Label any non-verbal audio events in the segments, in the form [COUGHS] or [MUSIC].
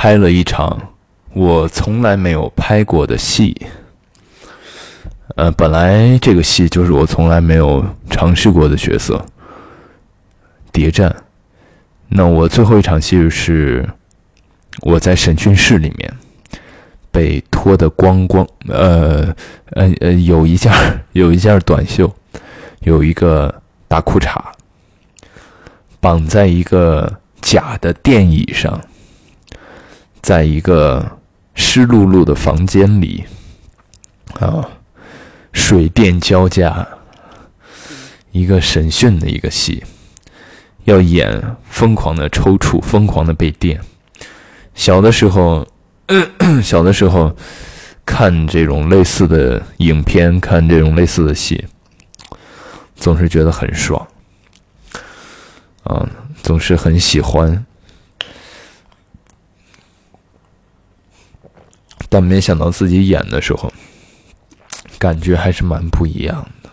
拍了一场我从来没有拍过的戏。呃，本来这个戏就是我从来没有尝试过的角色——谍战。那我最后一场戏是我在审讯室里面被脱得光光，呃呃呃，有一件 [LAUGHS] 有一件短袖，有一个大裤衩，绑在一个假的电椅上，在一个湿漉漉的房间里，啊，水电交加，一个审讯的一个戏。要演疯狂的抽搐，疯狂的被电。小的时候，[CLEARS THROAT] 小的时候看这种类似的影片，看这种类似的戏，总是觉得很爽，啊，总是很喜欢。但没想到自己演的时候，感觉还是蛮不一样的。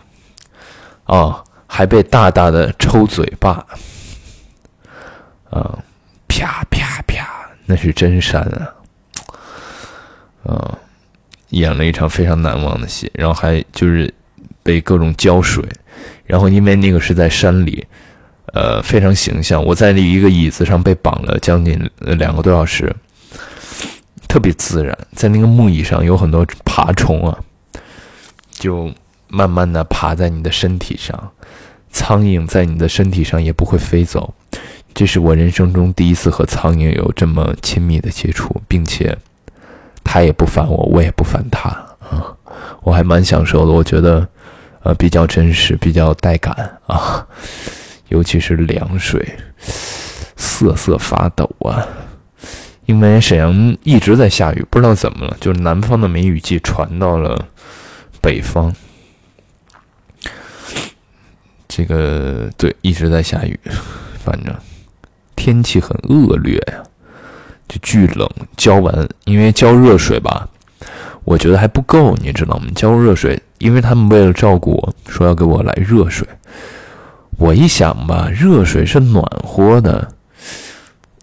啊，还被大大的抽嘴巴。啊，啪啪啪，那是真山啊！啊，演了一场非常难忘的戏，然后还就是被各种浇水，然后因为那个是在山里，呃，非常形象。我在一个椅子上被绑了将近两个多小时，特别自然。在那个木椅上有很多爬虫啊，就慢慢的爬在你的身体上，苍蝇在你的身体上也不会飞走。这是我人生中第一次和苍蝇有这么亲密的接触，并且它也不烦我，我也不烦它啊，我还蛮享受的。我觉得，呃，比较真实，比较带感啊，尤其是凉水，瑟瑟发抖啊。因为沈阳一直在下雨，不知道怎么了，就是南方的梅雨季传到了北方，这个对，一直在下雨，反正。天气很恶劣呀，就巨冷。浇完，因为浇热水吧，我觉得还不够，你知道吗？浇热水，因为他们为了照顾我，说要给我来热水。我一想吧，热水是暖和的，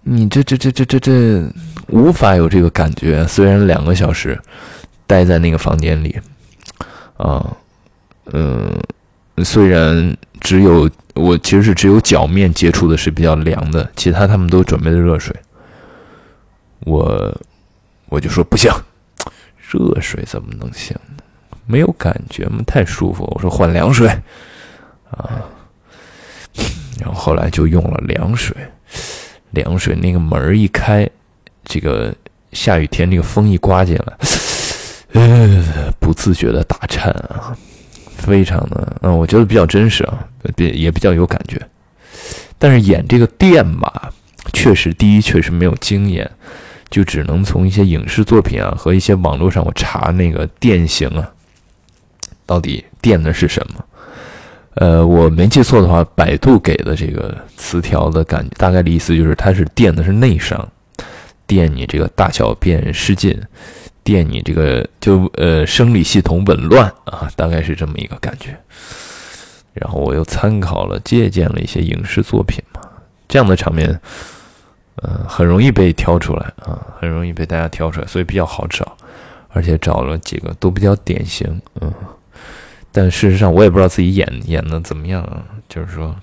你这这这这这这无法有这个感觉。虽然两个小时待在那个房间里，啊，嗯，虽然只有。我其实是只有脚面接触的是比较凉的，其他他们都准备的热水。我我就说不行，热水怎么能行呢？没有感觉吗？太舒服。我说换凉水啊，然后后来就用了凉水。凉水那个门一开，这个下雨天那个风一刮进来，[SIGHS] 呃，不自觉的打颤啊。非常的，嗯，我觉得比较真实啊，比也比较有感觉。但是演这个电吧，确实第一确实没有经验，就只能从一些影视作品啊和一些网络上我查那个电刑啊，到底电的是什么？呃，我没记错的话，百度给的这个词条的感觉大概的意思就是它是电的是内伤，电你这个大小便失禁。电你这个就呃生理系统紊乱啊，大概是这么一个感觉。然后我又参考了借鉴了一些影视作品嘛，这样的场面，呃很容易被挑出来啊，很容易被大家挑出来，所以比较好找，而且找了几个都比较典型，嗯。但事实上我也不知道自己演演的怎么样，就是说，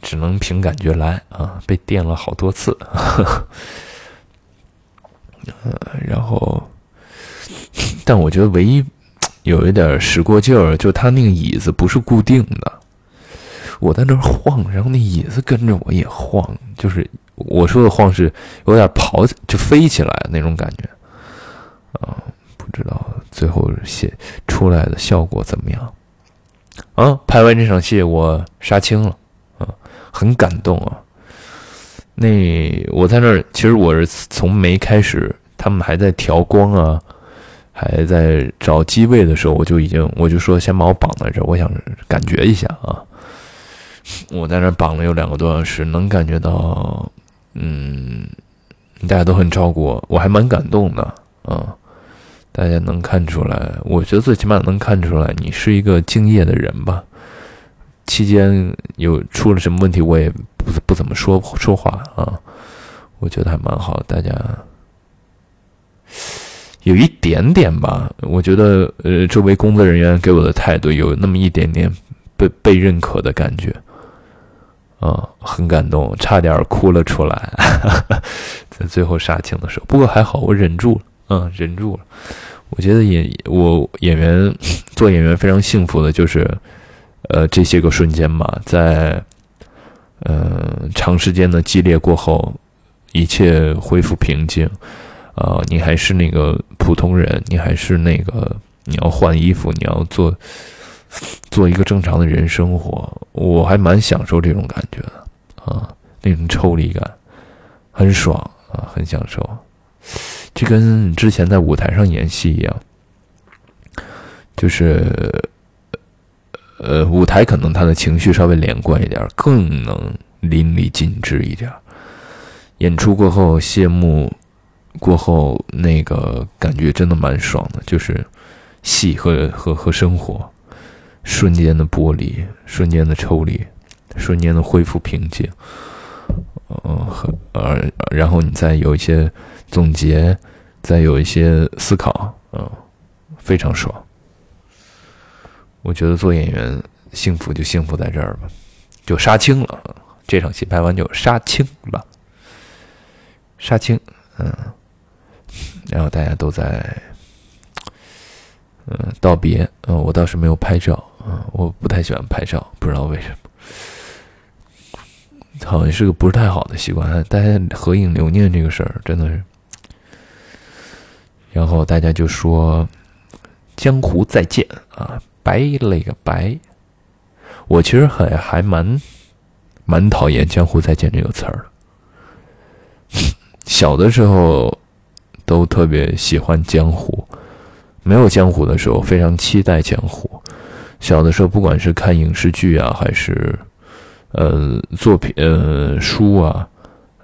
只能凭感觉来啊，被电了好多次。[LAUGHS] 呃，然后，但我觉得唯一有一点使过劲儿，就他那个椅子不是固定的，我在那儿晃，然后那椅子跟着我也晃，就是我说的晃是有点跑就飞起来那种感觉，啊，不知道最后写出来的效果怎么样？啊，拍完这场戏我杀青了，啊，很感动啊。那我在那儿，其实我是从没开始，他们还在调光啊，还在找机位的时候，我就已经我就说先把我绑在这儿，我想感觉一下啊。我在那儿绑了有两个多小时，能感觉到，嗯，大家都很照顾我，我还蛮感动的啊。大家能看出来，我觉得最起码能看出来你是一个敬业的人吧。期间有出了什么问题，我也不不怎么说说话啊，我觉得还蛮好，大家有一点点吧。我觉得，呃，周围工作人员给我的态度有那么一点点被被认可的感觉，啊，很感动，差点哭了出来，[LAUGHS] 在最后杀青的时候。不过还好，我忍住了，嗯，忍住了。我觉得演我演员 [LAUGHS] 做演员非常幸福的，就是呃这些个瞬间吧，在嗯长时间的激烈过后。一切恢复平静，啊，你还是那个普通人，你还是那个你要换衣服，你要做做一个正常的人生活。我还蛮享受这种感觉的，啊，那种抽离感很爽啊，很享受。这跟之前在舞台上演戏一样，就是呃，舞台可能他的情绪稍微连贯一点，更能淋漓尽致一点。演出过后，谢幕过后，那个感觉真的蛮爽的，就是戏和和和生活瞬间的剥离，瞬间的抽离，瞬间的恢复平静。嗯，和呃，然后你再有一些总结，再有一些思考，嗯，非常爽。我觉得做演员幸福就幸福在这儿吧，就杀青了。这场戏拍完就杀青了。杀青，嗯，然后大家都在，嗯，道别，嗯，我倒是没有拍照，嗯，我不太喜欢拍照，不知道为什么，好像是个不是太好的习惯，大家合影留念这个事儿真的是，然后大家就说江湖再见啊，拜了个拜，我其实还还蛮蛮讨厌江湖再见这个词儿的。[LAUGHS] 小的时候，都特别喜欢江湖。没有江湖的时候，非常期待江湖。小的时候，不管是看影视剧啊，还是呃作品、呃书啊、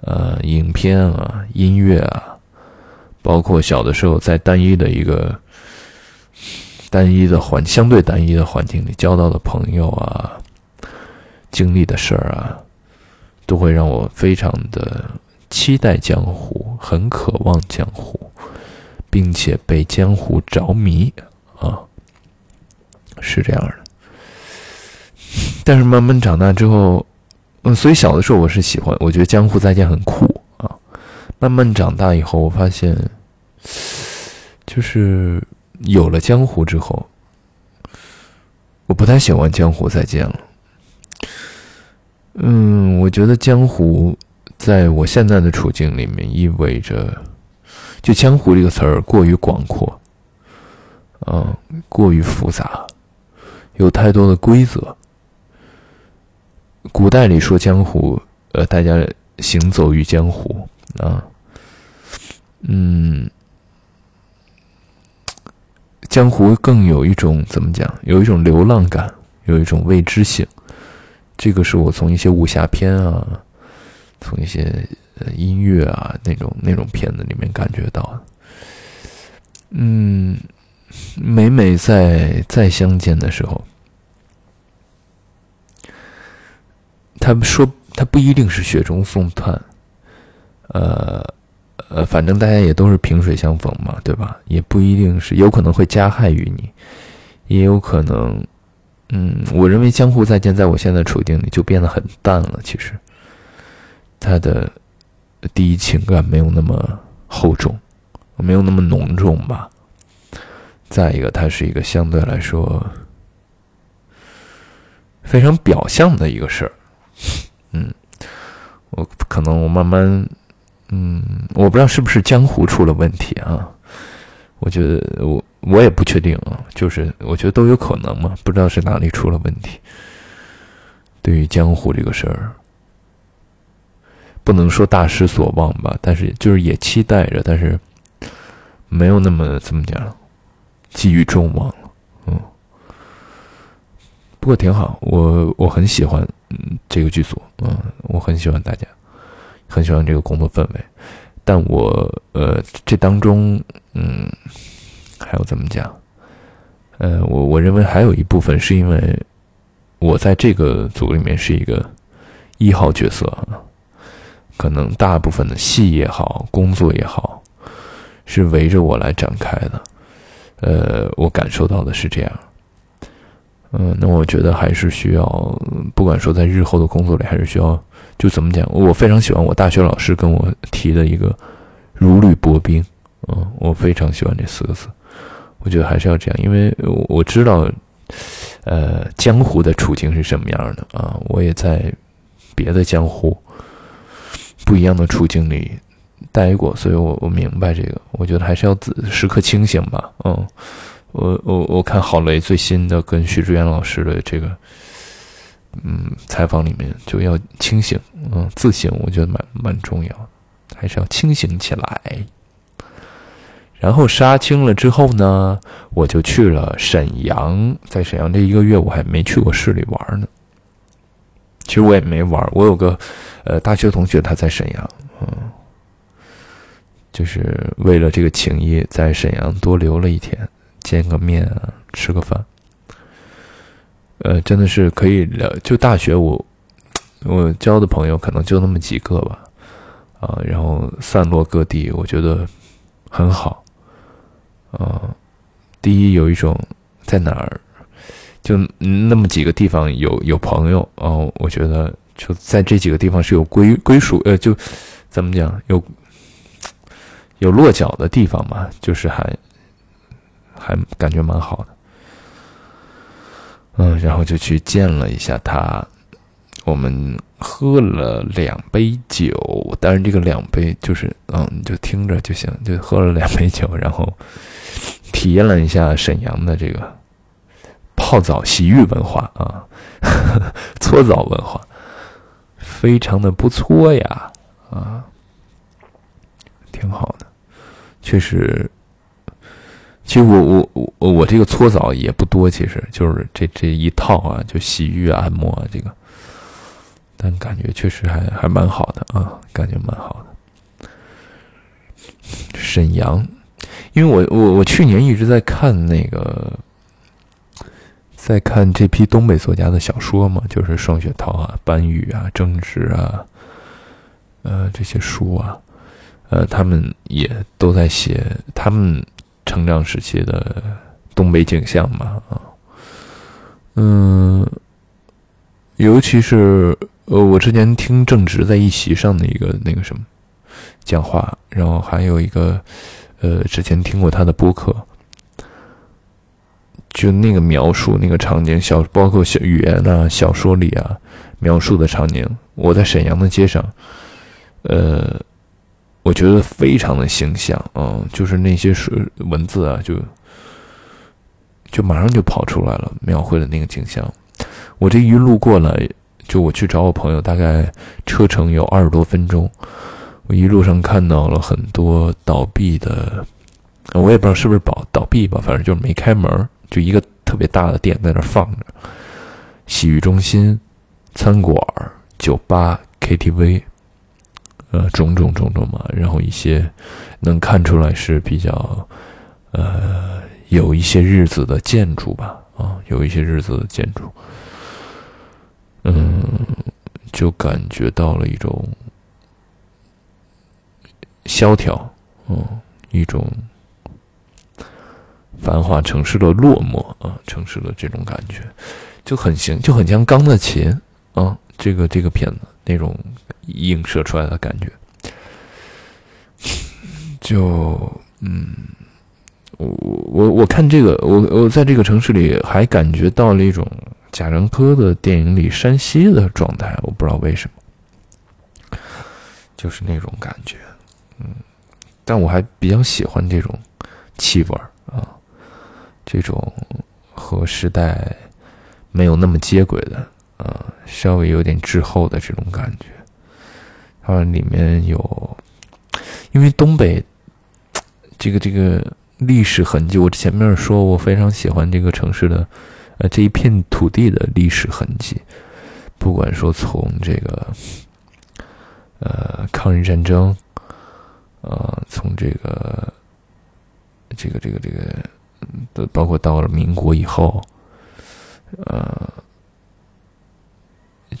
呃影片啊、音乐啊，包括小的时候在单一的一个单一的环相对单一的环境里交到的朋友啊，经历的事儿啊，都会让我非常的。期待江湖，很渴望江湖，并且被江湖着迷啊，是这样的。但是慢慢长大之后，嗯，所以小的时候我是喜欢，我觉得江湖再见很酷。慢慢长大以后，我发现，就是有了江湖之后，我不太喜欢江湖再见了。嗯，我觉得江湖。在我现在的处境里面，意味着，就“江湖”这个词儿过于广阔，嗯，过于复杂，有太多的规则。古代里说江湖，呃，大家行走于江湖啊，嗯，江湖更有一种怎么讲？有一种流浪感，有一种未知性。这个是我从一些武侠片啊。从一些音乐啊那种那种片子里面感觉到的，嗯，每每在再相见的时候，他们说他不一定是雪中送炭，呃呃，反正大家也都是萍水相逢嘛，对吧？也不一定是，有可能会加害于你，也有可能，嗯，我认为江湖再见，在我现在处境里就变得很淡了，其实。他的第一情感没有那么厚重，没有那么浓重吧。再一个，它是一个相对来说非常表象的一个事儿。嗯，我可能我慢慢，嗯，我不知道是不是江湖出了问题啊。我觉得我我也不确定啊，就是我觉得都有可能嘛，不知道是哪里出了问题。对于江湖这个事儿。不能说大失所望吧，但是就是也期待着，但是没有那么怎么讲，寄予众望了。嗯，不过挺好，我我很喜欢嗯这个剧组，嗯，我很喜欢大家，很喜欢这个工作氛围。但我呃这当中嗯还有怎么讲？呃，我我认为还有一部分是因为我在这个组里面是一个一号角色。可能大部分的戏也好，工作也好，是围着我来展开的。呃，我感受到的是这样。嗯，那我觉得还是需要，不管说在日后的工作里，还是需要，就怎么讲，我非常喜欢我大学老师跟我提的一个“如履薄冰”。嗯，我非常喜欢这四个字。我觉得还是要这样，因为我知道，呃，江湖的处境是什么样的啊。我也在别的江湖不一样的处境里待过，所以我我明白这个。我觉得还是要自时刻清醒吧。嗯。我我我看郝雷最新的跟徐志远老师的这个，嗯，采访里面就要清醒，嗯，自省，我觉得蛮蛮重要，还是要清醒起来。然后杀青了之后呢，我就去了沈阳，在沈阳这一个月，我还没去过市里玩呢。其实我也没玩，我有个呃大学同学他在沈阳，嗯，就是为了这个情谊，在沈阳多留了一天。见个面啊，吃个饭，呃，真的是可以聊。就大学，我 [TSK] 我交的朋友可能就那么几个吧，啊，然后散落各地，我觉得很好。啊，第一有一种在哪儿，就那么几个地方有有朋友，哦，我觉得就在这几个地方是有归归属，呃，就怎么讲，有有落脚的地方嘛，就是还。还感觉蛮好的，嗯，然后就去见了一下他，我们喝了两杯酒，当然这个两杯就是嗯，你就听着就行，就喝了两杯酒，然后体验了一下沈阳的这个泡澡洗浴文化啊，[LAUGHS] 搓澡文化，非常的不错呀，啊，挺好的，确实。其实我我我我这个搓澡也不多，其实就是这这一套啊，就洗浴按摩，这个，但感觉确实还还蛮好的啊，感觉蛮好的。沈阳，因为我我我去年一直在看那个，在看这批东北作家的小说嘛，就是双雪涛啊、班宇啊、郑执啊，呃这些书啊，呃他们也都在写他们。成长时期的东北景象嘛，啊，嗯，尤其是呃，我之前听正直在一席上的一个那个什么讲话，然后还有一个呃，之前听过他的播客，就那个描述那个场景，小包括小语言啊，小说里啊描述的场景，我在沈阳的街上，呃。我觉得非常的形象，嗯，就是那些是文字啊，就就马上就跑出来了，描绘的那个景象。我这一路过来，就我去找我朋友，大概车程有二十多分钟。我一路上看到了很多倒闭的，我也不知道是不是倒倒闭吧，反正就是没开门，就一个特别大的店在那放着，洗浴中心、餐馆、酒吧、KTV。呃，种种种种嘛，然后一些能看出来是比较，呃，有一些日子的建筑吧，啊，有一些日子的建筑，嗯，就感觉到了一种萧条，嗯，一种繁华城市的落寞啊，城市的这种感觉就很行，就很像《钢的琴》啊，这个这个片子那种。映射出来的感觉，[LAUGHS] 就嗯，我我我看这个，我我在这个城市里还感觉到了一种贾樟柯的电影里山西的状态，我不知道为什么，就是那种感觉，嗯，但我还比较喜欢这种气味啊，这种和时代没有那么接轨的，啊，稍微有点滞后的这种感觉。它里面有，因为东北这个这个历史痕迹，我前面说我非常喜欢这个城市的，呃，这一片土地的历史痕迹，不管说从这个，呃，抗日战争，呃，从这个，这个这个这个，的包括到了民国以后，呃。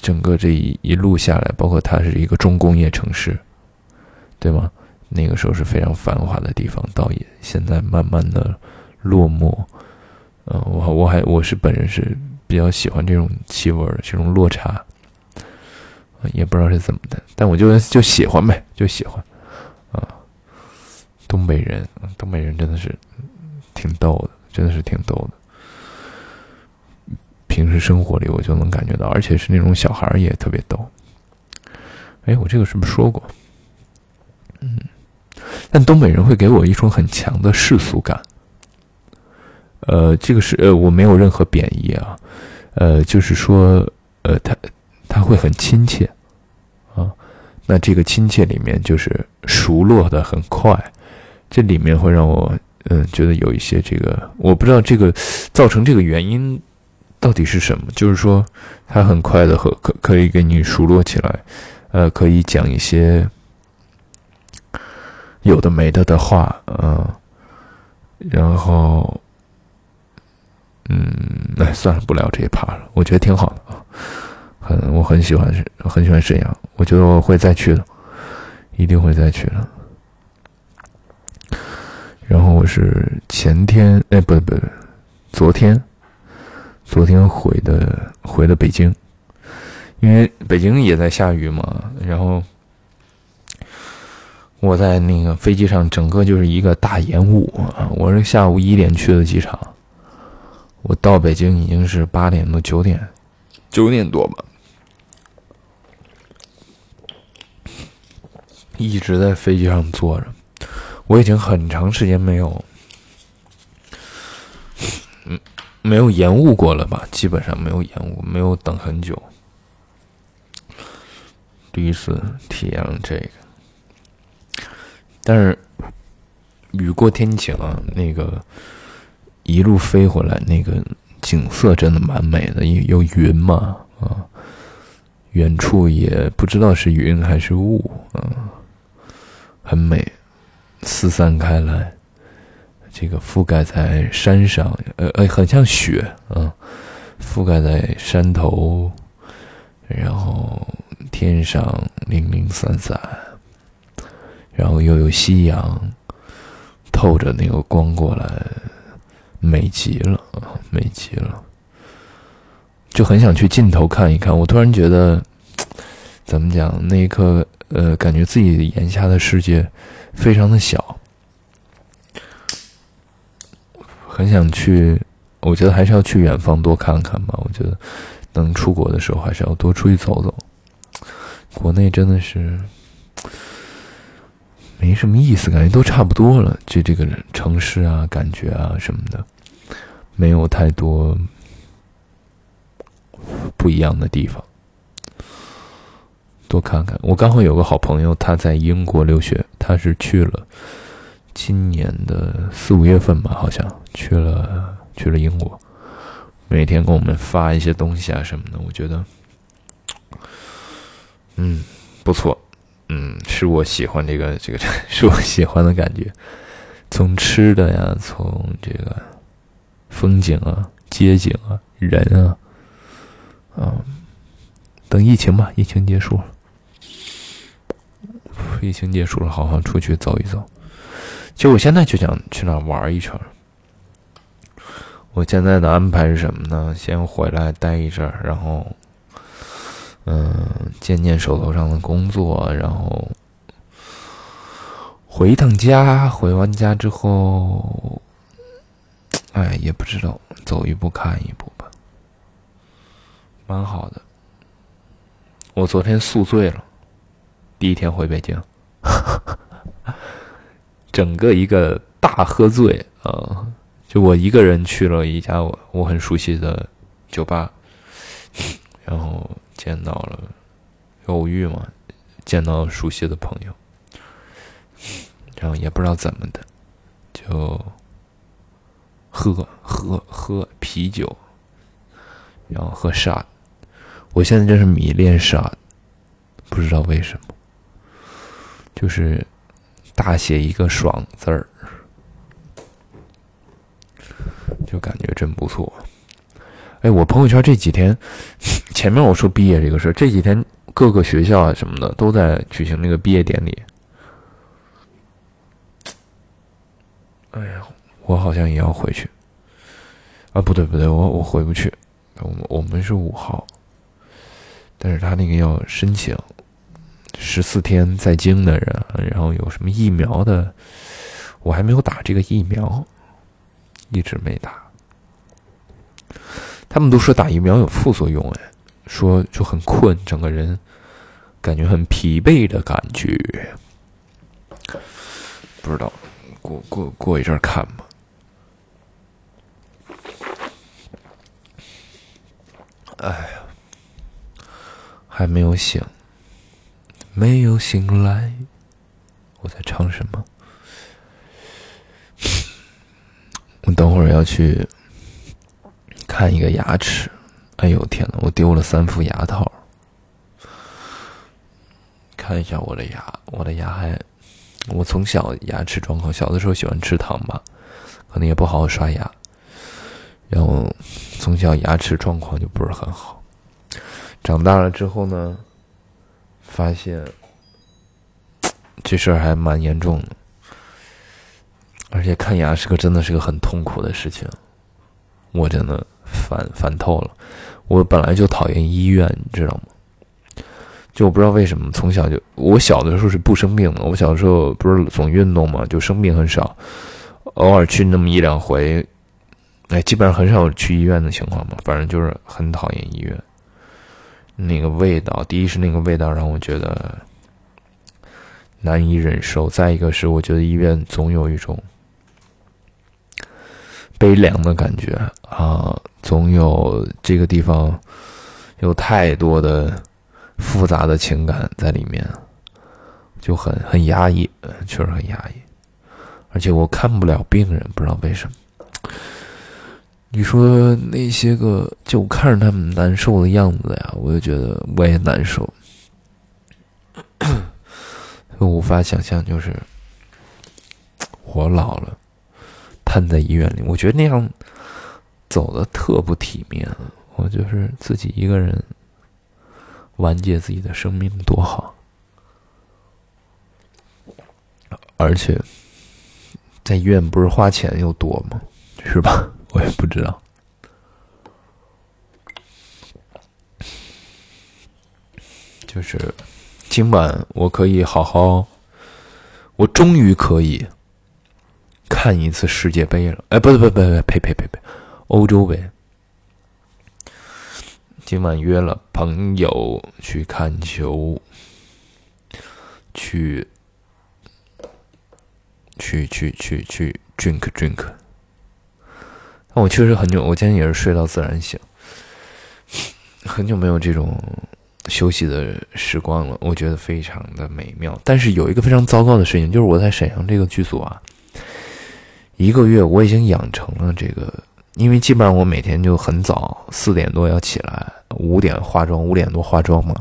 整个这一一路下来，包括它是一个重工业城市，对吗？那个时候是非常繁华的地方，倒也现在慢慢的落寞。嗯，我我还我是本人是比较喜欢这种气味的这种落差，也不知道是怎么的，但我就就喜欢呗，就喜欢。啊，东北人，东北人真的是挺逗的，真的是挺逗的。平时生活里我就能感觉到，而且是那种小孩也特别逗。哎，我这个是不是说过？嗯。但东北人会给我一种很强的世俗感，呃，这个是呃，我没有任何贬义啊，呃，就是说，呃，他他会很亲切，啊，那这个亲切里面就是熟络的很快，这里面会让我嗯觉得有一些这个，我不知道这个造成这个原因到底是什么，就是说他很快的和可可以给你熟络起来，呃，可以讲一些。有的没的的话，嗯，然后，嗯，哎，算了，不聊这一趴了。我觉得挺好的啊，很，我很喜欢，很喜欢沈阳。我觉得我会再去的，一定会再去的。然后我是前天，哎，不对不对，昨天，昨天回的回的北京，因为北京也在下雨嘛，然后。我在那个飞机上，整个就是一个大延误啊！我是下午一点去的机场，我到北京已经是八点多九点，九点多吧，一直在飞机上坐着，我已经很长时间没有，嗯，没有延误过了吧？基本上没有延误，没有等很久，第一次体验了这个。但是雨过天晴啊，那个一路飞回来，那个景色真的蛮美的，有有云嘛啊，远处也不知道是云还是雾啊，很美，四散开来，这个覆盖在山上，呃呃，很像雪啊，覆盖在山头，然后天上零零散散。然后又有夕阳，透着那个光过来，美极了啊，美极了，就很想去尽头看一看。我突然觉得，[TSK] 怎么讲？那一刻，呃，感觉自己眼下的世界非常的小，很想去。我觉得还是要去远方多看看吧。我觉得能出国的时候，还是要多出去走走。国内真的是。没什么意思，感觉都差不多了。就这个城市啊，感觉啊什么的，没有太多不一样的地方。多看看。我刚好有个好朋友，他在英国留学，他是去了今年的四五月份吧，好像去了去了英国，每天给我们发一些东西啊什么的。我觉得，嗯，不错。嗯，是我喜欢这个，这个 [LAUGHS] 是我喜欢的感觉。从吃的呀，从这个风景啊、街景啊、人啊，嗯，等疫情吧，疫情结束了，疫情结束了，好好出去走一走。其实我现在就想去那玩一圈。我现在的安排是什么呢？先回来待一阵，然后。嗯，见见手头上的工作，然后回一趟家。回完家之后，哎，也不知道，走一步看一步吧，蛮好的。我昨天宿醉了，第一天回北京，整个一个大喝醉啊！就我一个人去了一家我我很熟悉的酒吧，[LAUGHS] 然后。见到了，偶遇嘛，见到熟悉的朋友，然后也不知道怎么的，就喝喝喝啤酒，然后喝沙，我现在真是迷恋沙，不知道为什么，就是大写一个爽字儿，就感觉真不错。哎，我朋友圈这几天，前面我说毕业这个事儿，这几天各个学校啊什么的都在举行那个毕业典礼。哎呀，我好像也要回去。啊，不对不对，我我回不去。我们我们是五号，但是他那个要申请十四天在京的人，然后有什么疫苗的，我还没有打这个疫苗，一直没打。他们都说打疫苗有副作用，哎，说就很困，整个人感觉很疲惫的感觉，不知道。过过过一阵看吧。哎呀，还没有醒，没有醒来。我在唱什么？[LAUGHS] 我等会儿要去看一个牙齿。哎呦天呐，我丢了三副牙套。看一下我的牙，我的牙还。我从小牙齿状况，小的时候喜欢吃糖吧，可能也不好好刷牙，然后从小牙齿状况就不是很好。长大了之后呢，发现这事儿还蛮严重的，而且看牙是个真的是个很痛苦的事情，我真的烦烦透了。我本来就讨厌医院，你知道吗？就我不知道为什么从小就我小的时候是不生病的，我小时候不是总运动嘛，就生病很少，偶尔去那么一两回，哎，基本上很少去医院的情况嘛。反正就是很讨厌医院，那个味道，第一是那个味道让我觉得难以忍受，再一个是我觉得医院总有一种悲凉的感觉啊，总有这个地方有太多的。复杂的情感在里面，就很很压抑，确实很压抑。而且我看不了病人，不知道为什么。你说那些个，就看着他们难受的样子呀，我就觉得我也难受。我 [COUGHS] 无法想象，就是我老了，瘫在医院里，我觉得那样走的特不体面。我就是自己一个人。完结自己的生命多好，而且在医院不是花钱又多吗？是吧？我也不知道。就是今晚我可以好好，我终于可以看一次世界杯了。哎，不对，不不不，呸呸呸呸，欧洲杯。今晚约了朋友去看球，去去去去去 drink drink。但我确实很久，我今天也是睡到自然醒，很久没有这种休息的时光了，我觉得非常的美妙。但是有一个非常糟糕的事情，就是我在沈阳这个剧组啊，一个月我已经养成了这个。因为基本上我每天就很早，四点多要起来，五点化妆，五点多化妆嘛。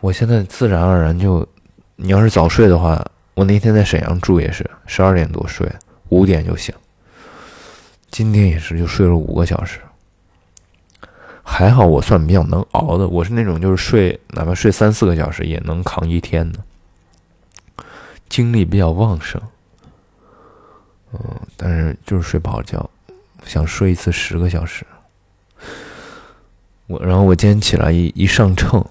我现在自然而然就，你要是早睡的话，我那天在沈阳住也是十二点多睡，五点就醒。今天也是就睡了五个小时，还好我算比较能熬的，我是那种就是睡哪怕睡三四个小时也能扛一天的，精力比较旺盛。嗯，但是就是睡不好觉。想睡一次十个小时，我然后我今天起来一一上秤，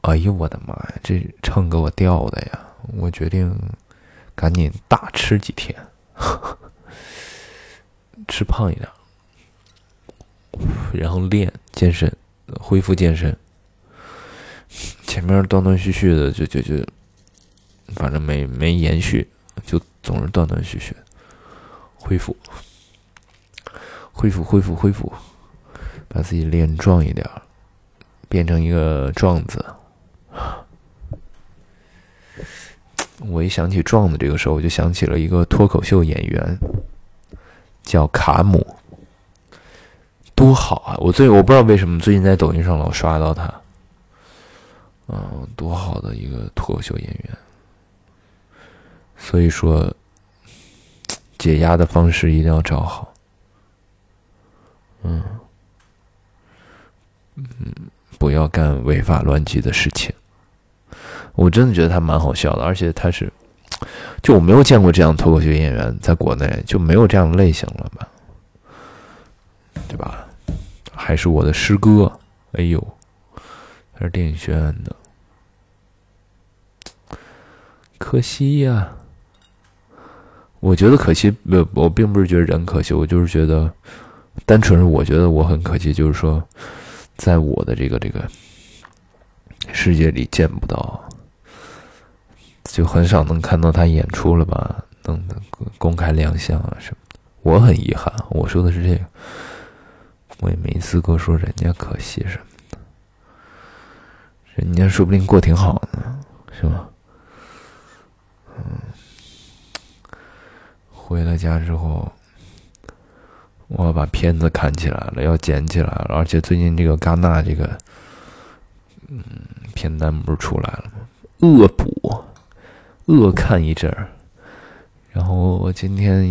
哎呦我的妈呀，这秤给我掉的呀！我决定赶紧大吃几天，吃胖一点，然后练健身，恢复健身。前面断断续续的，就就就，反正没没延续，就总是断断续续，恢复。恢复，恢复，恢复，把自己练壮一点，变成一个壮子。我一想起壮子这个时候，我就想起了一个脱口秀演员，叫卡姆，多好啊！我最我不知道为什么最近在抖音上老刷到他，嗯，多好的一个脱口秀演员。所以说，解压的方式一定要找好。嗯，嗯，不要干违法乱纪的事情。我真的觉得他蛮好笑的，而且他是，就我没有见过这样脱口秀演员，在国内就没有这样类型了吧？对吧？还是我的师哥，哎呦，他是电影学院的，可惜呀。我觉得可惜，不，我并不是觉得人可惜，我就是觉得，单纯是我觉得我很可惜，就是说，在我的这个这个世界里见不到，就很少能看到他演出了吧，能公开亮相啊什么的，我很遗憾。我说的是这个，我也没资格说人家可惜什么的，人家说不定过挺好呢，是吧？嗯。回了家之后，我要把片子看起来了，要剪起来了。而且最近这个戛纳这个，嗯，片单不是出来了吗？恶补，恶看一阵儿。然后我今天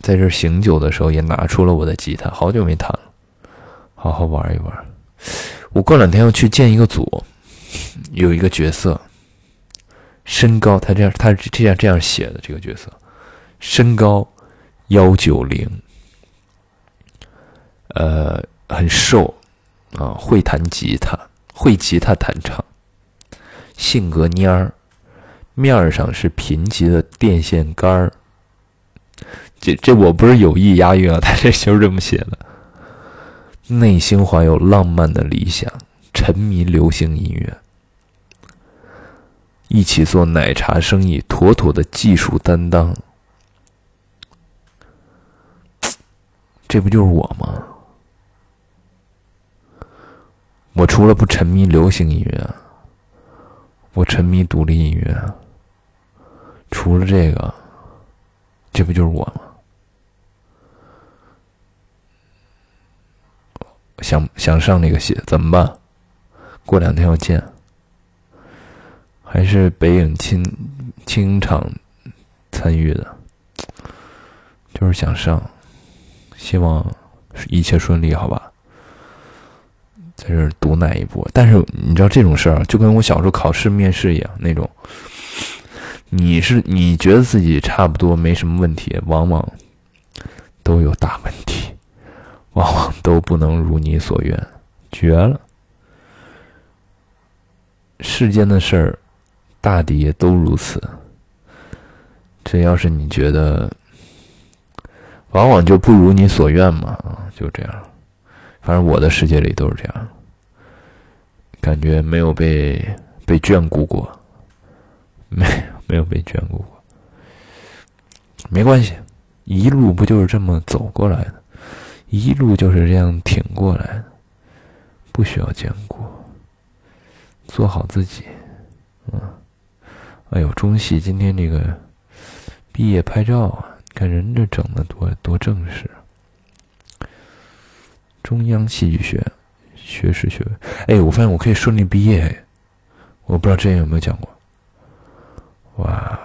在这醒酒的时候，也拿出了我的吉他，好久没弹了，好好玩一玩。我过两天要去见一个组，有一个角色，身高，他这样，他这样这样写的这个角色。身高幺九零，呃，很瘦，啊，会弹吉他，会吉他弹唱，性格蔫儿，面上是贫瘠的电线杆儿。这这我不是有意押韵啊，他这就是这么写的。内心怀有浪漫的理想，沉迷流行音乐，一起做奶茶生意，妥妥的技术担当。这不就是我吗？我除了不沉迷流行音乐，我沉迷独立音乐。除了这个，这不就是我吗？想想上那个戏怎么办？过两天要见，还是北影清清场参与的，就是想上。希望一切顺利，好吧。在这儿毒奶一波，但是你知道这种事儿就跟我小时候考试面试一样，那种你是你觉得自己差不多没什么问题，往往都有大问题，[LAUGHS] 往往都不能如你所愿，绝了。世间的事儿，大抵也都如此。这要是你觉得。往往就不如你所愿嘛，啊，就这样。反正我的世界里都是这样，感觉没有被被眷顾过，没没有被眷顾过。没关系，一路不就是这么走过来的，一路就是这样挺过来的，不需要眷顾，做好自己。嗯，哎呦，中戏今天这个毕业拍照啊。看人这整的多多正式！中央戏剧学学士学位，哎，我发现我可以顺利毕业，我不知道之前有没有讲过。哇，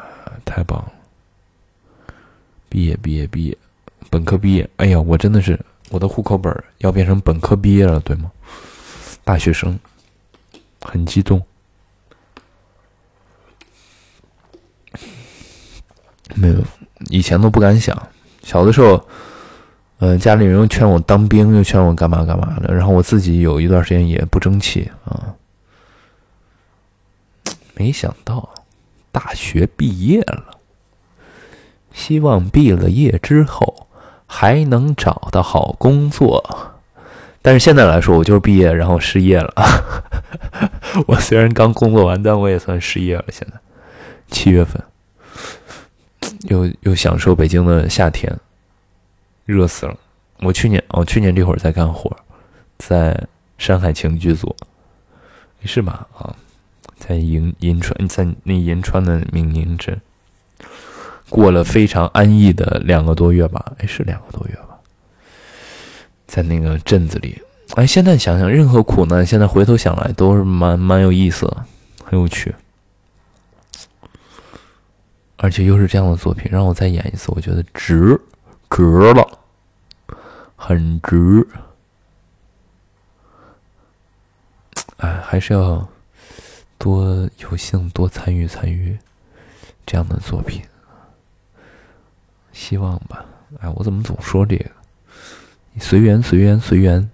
太棒了！毕业，毕业，毕业，本科毕业！哎呀，我真的是我的户口本要变成本科毕业了，对吗？大学生，很激动。没有。以前都不敢想，小的时候，嗯，家里人又劝我当兵，又劝我干嘛干嘛的，然后我自己有一段时间也不争气啊。没想到大学毕业了，希望毕了业之后还能找到好工作，但是现在来说，我就是毕业然后失业了。[LAUGHS] 我虽然刚工作完，但我也算失业了。现在七月份。又又享受北京的夏天，热死了。我去年哦，去年这会儿在干活，在《山海情》剧组，是吧？啊，在银银川，在那银川的闽宁镇，过了非常安逸的两个多月吧？哎，是两个多月吧？在那个镇子里，哎，现在想想，任何苦难，现在回头想来都是蛮蛮有意思的，很有趣。而且又是这样的作品，让我再演一次，我觉得值，值了，很值。哎还是要多有幸多参与参与这样的作品，希望吧。哎，我怎么总说这个？随缘，随缘，随缘。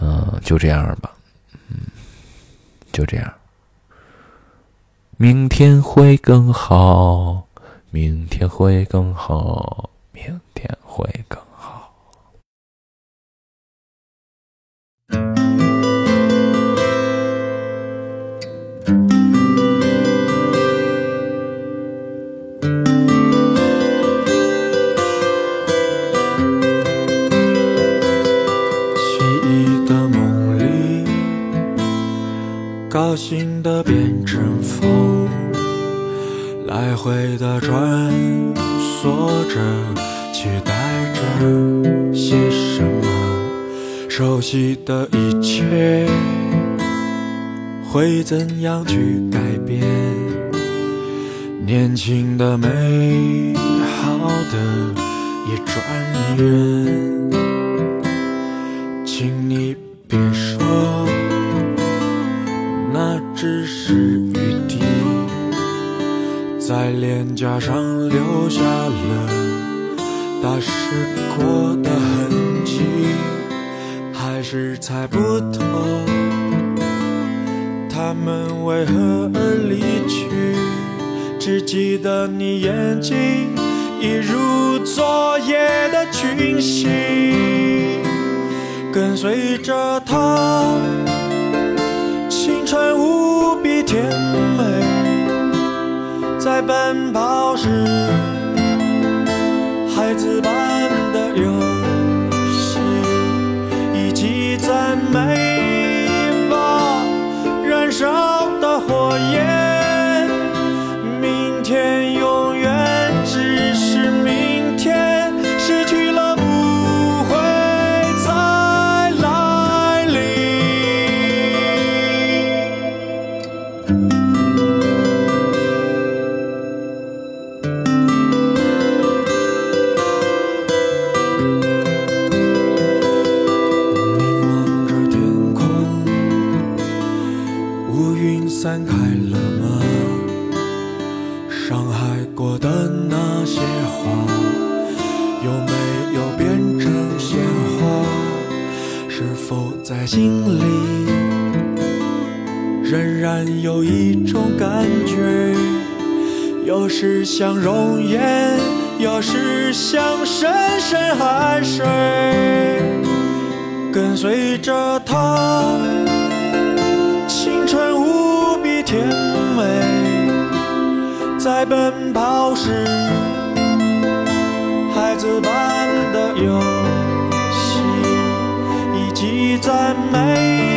嗯，就这样吧。嗯，就这样。明天会更好，明天会更好，明天会更好。高兴的变成风，来回的穿梭着，期待着些什么？熟悉的一切会怎样去改变？年轻的、美好的，一转眼，在脸颊上留下了打湿过的痕迹，还是猜不透他们为何而离去。只记得你眼睛一如昨夜的群星，跟随着他。青春无比甜美，在奔跑时，孩子般的游戏，一起赞美吧，燃烧像容颜，有时像深深海水，跟随着它，青春无比甜美，在奔跑时，孩子般的游。赞美吧，燃烧。